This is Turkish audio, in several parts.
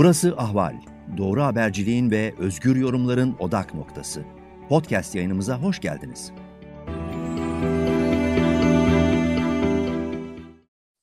Burası Ahval. Doğru haberciliğin ve özgür yorumların odak noktası. Podcast yayınımıza hoş geldiniz.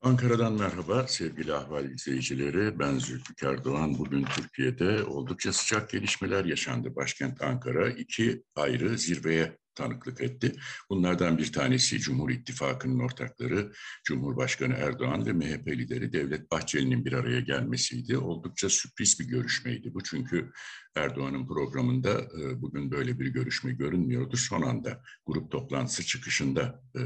Ankara'dan merhaba sevgili Ahval izleyicileri. Ben Zülfikar Doğan. Bugün Türkiye'de oldukça sıcak gelişmeler yaşandı. Başkent Ankara iki ayrı zirveye tanıklık etti. Bunlardan bir tanesi Cumhur İttifakı'nın ortakları Cumhurbaşkanı Erdoğan ve MHP lideri Devlet Bahçeli'nin bir araya gelmesiydi. Oldukça sürpriz bir görüşmeydi bu çünkü Erdoğan'ın programında e, bugün böyle bir görüşme görünmüyordu. Son anda grup toplantısı çıkışında e,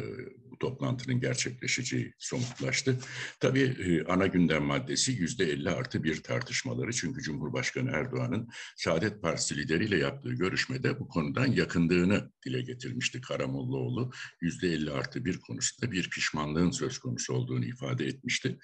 toplantının gerçekleşeceği somutlaştı. Tabii e, ana gündem maddesi yüzde 50 artı bir tartışmaları. Çünkü Cumhurbaşkanı Erdoğan'ın Saadet Partisi lideriyle yaptığı görüşmede bu konudan yakındığını dile getirmişti Karamollaoğlu. Yüzde 50 artı bir konusunda bir pişmanlığın söz konusu olduğunu ifade etmişti.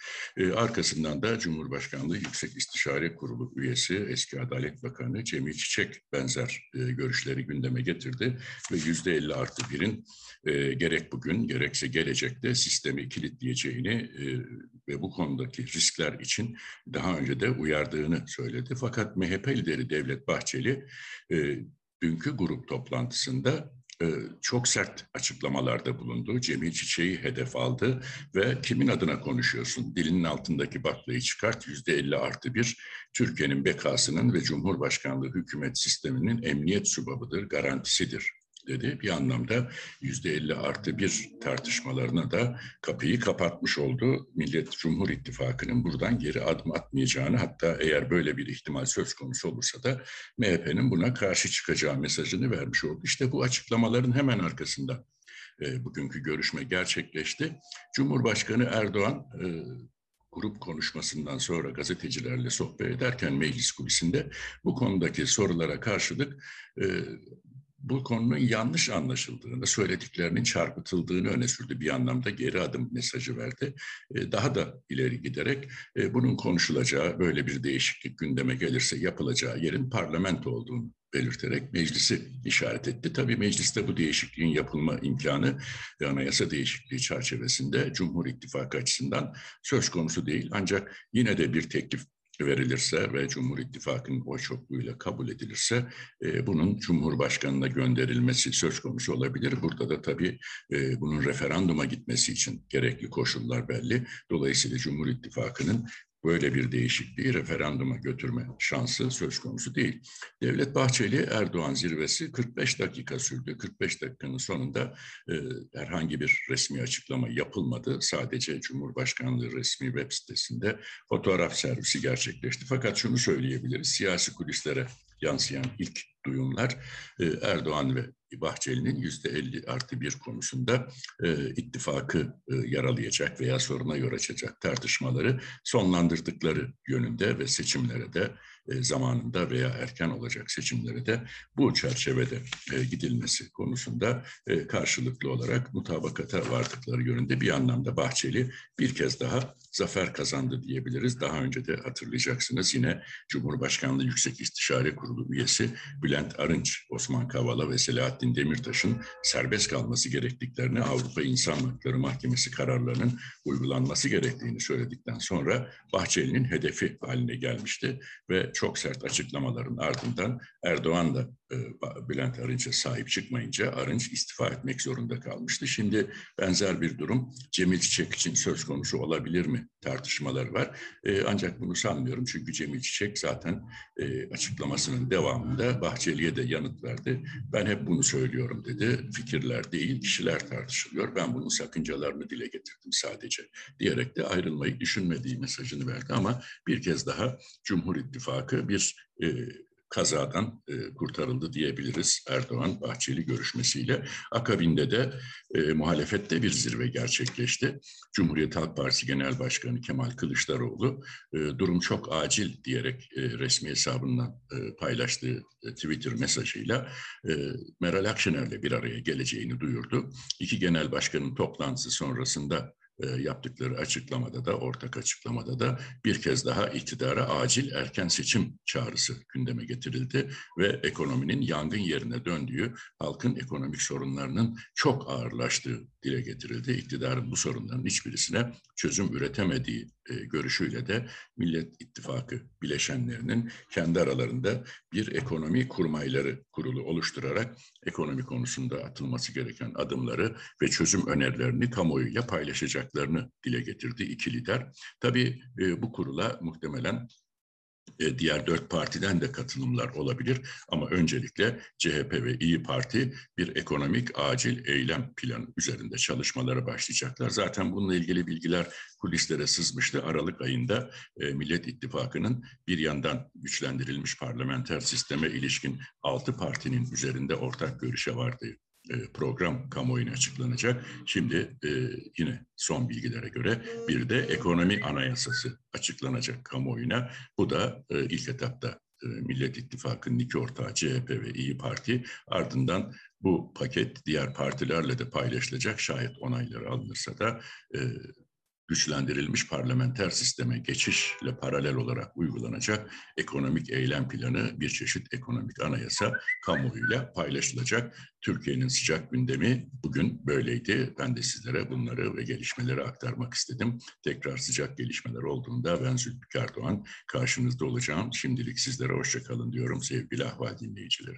Arkasından da Cumhurbaşkanlığı Yüksek İstişare Kurulu üyesi eski Adalet Bakanı Cemil Çiçek benzer e, görüşleri gündeme getirdi ve yüzde elli artı birin e, gerek bugün gerekse gelecekte sistemi kilitleyeceğini e, ve bu konudaki riskler için daha önce de uyardığını söyledi. Fakat MHP lideri Devlet Bahçeli e, dünkü grup toplantısında e, çok sert açıklamalarda bulundu. Cemil Çiçek'i hedef aldı ve kimin adına konuşuyorsun? Dilinin altındaki baklayı çıkart, yüzde elli artı bir Türkiye'nin bekasının ve Cumhurbaşkanlığı hükümet sisteminin emniyet subabıdır, garantisidir dedi. Bir anlamda yüzde elli artı bir tartışmalarına da kapıyı kapatmış oldu. Millet Cumhur İttifakı'nın buradan geri adım atmayacağını hatta eğer böyle bir ihtimal söz konusu olursa da MHP'nin buna karşı çıkacağı mesajını vermiş oldu. İşte bu açıklamaların hemen arkasında e, bugünkü görüşme gerçekleşti. Cumhurbaşkanı Erdoğan e, grup konuşmasından sonra gazetecilerle sohbet ederken meclis kulisinde bu konudaki sorulara karşılık e, bu konunun yanlış anlaşıldığını, söylediklerinin çarpıtıldığını öne sürdü. Bir anlamda geri adım mesajı verdi. E, daha da ileri giderek e, bunun konuşulacağı, böyle bir değişiklik gündeme gelirse yapılacağı yerin parlamento olduğunu belirterek meclisi işaret etti. Tabii mecliste bu değişikliğin yapılma imkanı anayasa değişikliği çerçevesinde Cumhur İttifakı açısından söz konusu değil. Ancak yine de bir teklif verilirse ve Cumhur İttifakı'nın oy çokluğuyla kabul edilirse e, bunun Cumhurbaşkanı'na gönderilmesi söz konusu olabilir. Burada da tabii e, bunun referanduma gitmesi için gerekli koşullar belli. Dolayısıyla Cumhur İttifakı'nın böyle bir değişikliği referanduma götürme şansı söz konusu değil. Devlet Bahçeli Erdoğan zirvesi 45 dakika sürdü. 45 dakikanın sonunda e, herhangi bir resmi açıklama yapılmadı. Sadece Cumhurbaşkanlığı resmi web sitesinde fotoğraf servisi gerçekleşti. Fakat şunu söyleyebiliriz. Siyasi kulislere yansıyan ilk duyumlar e, Erdoğan ve Bahçeli'nin yüzde 50 artı bir konusunda e, ittifakı e, yaralayacak veya soruna yol açacak tartışmaları sonlandırdıkları yönünde ve seçimlere de zamanında veya erken olacak seçimlere de bu çerçevede e, gidilmesi konusunda e, karşılıklı olarak mutabakata vardıkları yönünde bir anlamda Bahçeli bir kez daha zafer kazandı diyebiliriz. Daha önce de hatırlayacaksınız yine Cumhurbaşkanlığı Yüksek İstişare Kurulu üyesi Bülent Arınç, Osman Kavala ve Selahattin Demirtaş'ın serbest kalması gerektiklerini Avrupa İnsan Hakları Mahkemesi kararlarının uygulanması gerektiğini söyledikten sonra Bahçeli'nin hedefi haline gelmişti ve çok sert açıklamaların ardından Erdoğan da e, Bülent Arınç'a sahip çıkmayınca Arınç istifa etmek zorunda kalmıştı. Şimdi benzer bir durum Cemil Çiçek için söz konusu olabilir mi tartışmalar var. E, ancak bunu sanmıyorum çünkü Cemil Çiçek zaten e, açıklamasının devamında Bahçeli'ye de yanıt verdi. Ben hep bunu söylüyorum dedi. Fikirler değil kişiler tartışılıyor. Ben bunun sakıncalarını dile getirdim sadece diyerek de ayrılmayı düşünmediği mesajını verdi ama bir kez daha Cumhur İttifakı bir e, kazadan e, kurtarıldı diyebiliriz Erdoğan Bahçeli görüşmesiyle. Akabinde de e, muhalefette bir zirve gerçekleşti. Cumhuriyet Halk Partisi Genel Başkanı Kemal Kılıçdaroğlu e, durum çok acil diyerek e, resmi hesabından e, paylaştığı e, Twitter mesajıyla e, Meral Akşener'le bir araya geleceğini duyurdu. İki genel başkanın toplantısı sonrasında yaptıkları açıklamada da ortak açıklamada da bir kez daha iktidara acil erken seçim çağrısı gündeme getirildi ve ekonominin yangın yerine döndüğü, halkın ekonomik sorunlarının çok ağırlaştığı dile getirildi. İktidarın bu sorunların hiçbirisine çözüm üretemediği görüşüyle de Millet İttifakı bileşenlerinin kendi aralarında bir ekonomi kurmayları kurulu oluşturarak ekonomi konusunda atılması gereken adımları ve çözüm önerilerini kamuoyuyla paylaşacaklarını dile getirdi iki lider. Tabii e, bu kurula muhtemelen e, diğer dört partiden de katılımlar olabilir. Ama öncelikle CHP ve İyi Parti bir ekonomik acil eylem planı üzerinde çalışmalara başlayacaklar. Zaten bununla ilgili bilgiler kulislere sızmıştı. Aralık ayında e, Millet İttifakı'nın bir yandan güçlendirilmiş parlamenter sisteme ilişkin altı partinin üzerinde ortak görüşe vardığı e, program kamuoyuna açıklanacak. Şimdi e, yine son bilgilere göre bir de ekonomi anayasası açıklanacak kamuoyuna. Bu da e, ilk etapta e, Millet İttifakı'nın iki ortağı CHP ve İyi Parti ardından bu paket diğer partilerle de paylaşılacak şayet onayları alınırsa da e, güçlendirilmiş parlamenter sisteme geçişle paralel olarak uygulanacak ekonomik eylem planı bir çeşit ekonomik anayasa kamuoyuyla paylaşılacak. Türkiye'nin sıcak gündemi bugün böyleydi. Ben de sizlere bunları ve gelişmeleri aktarmak istedim. Tekrar sıcak gelişmeler olduğunda ben Zülfikar Doğan karşınızda olacağım. Şimdilik sizlere hoşçakalın diyorum sevgili ahval dinleyicileri.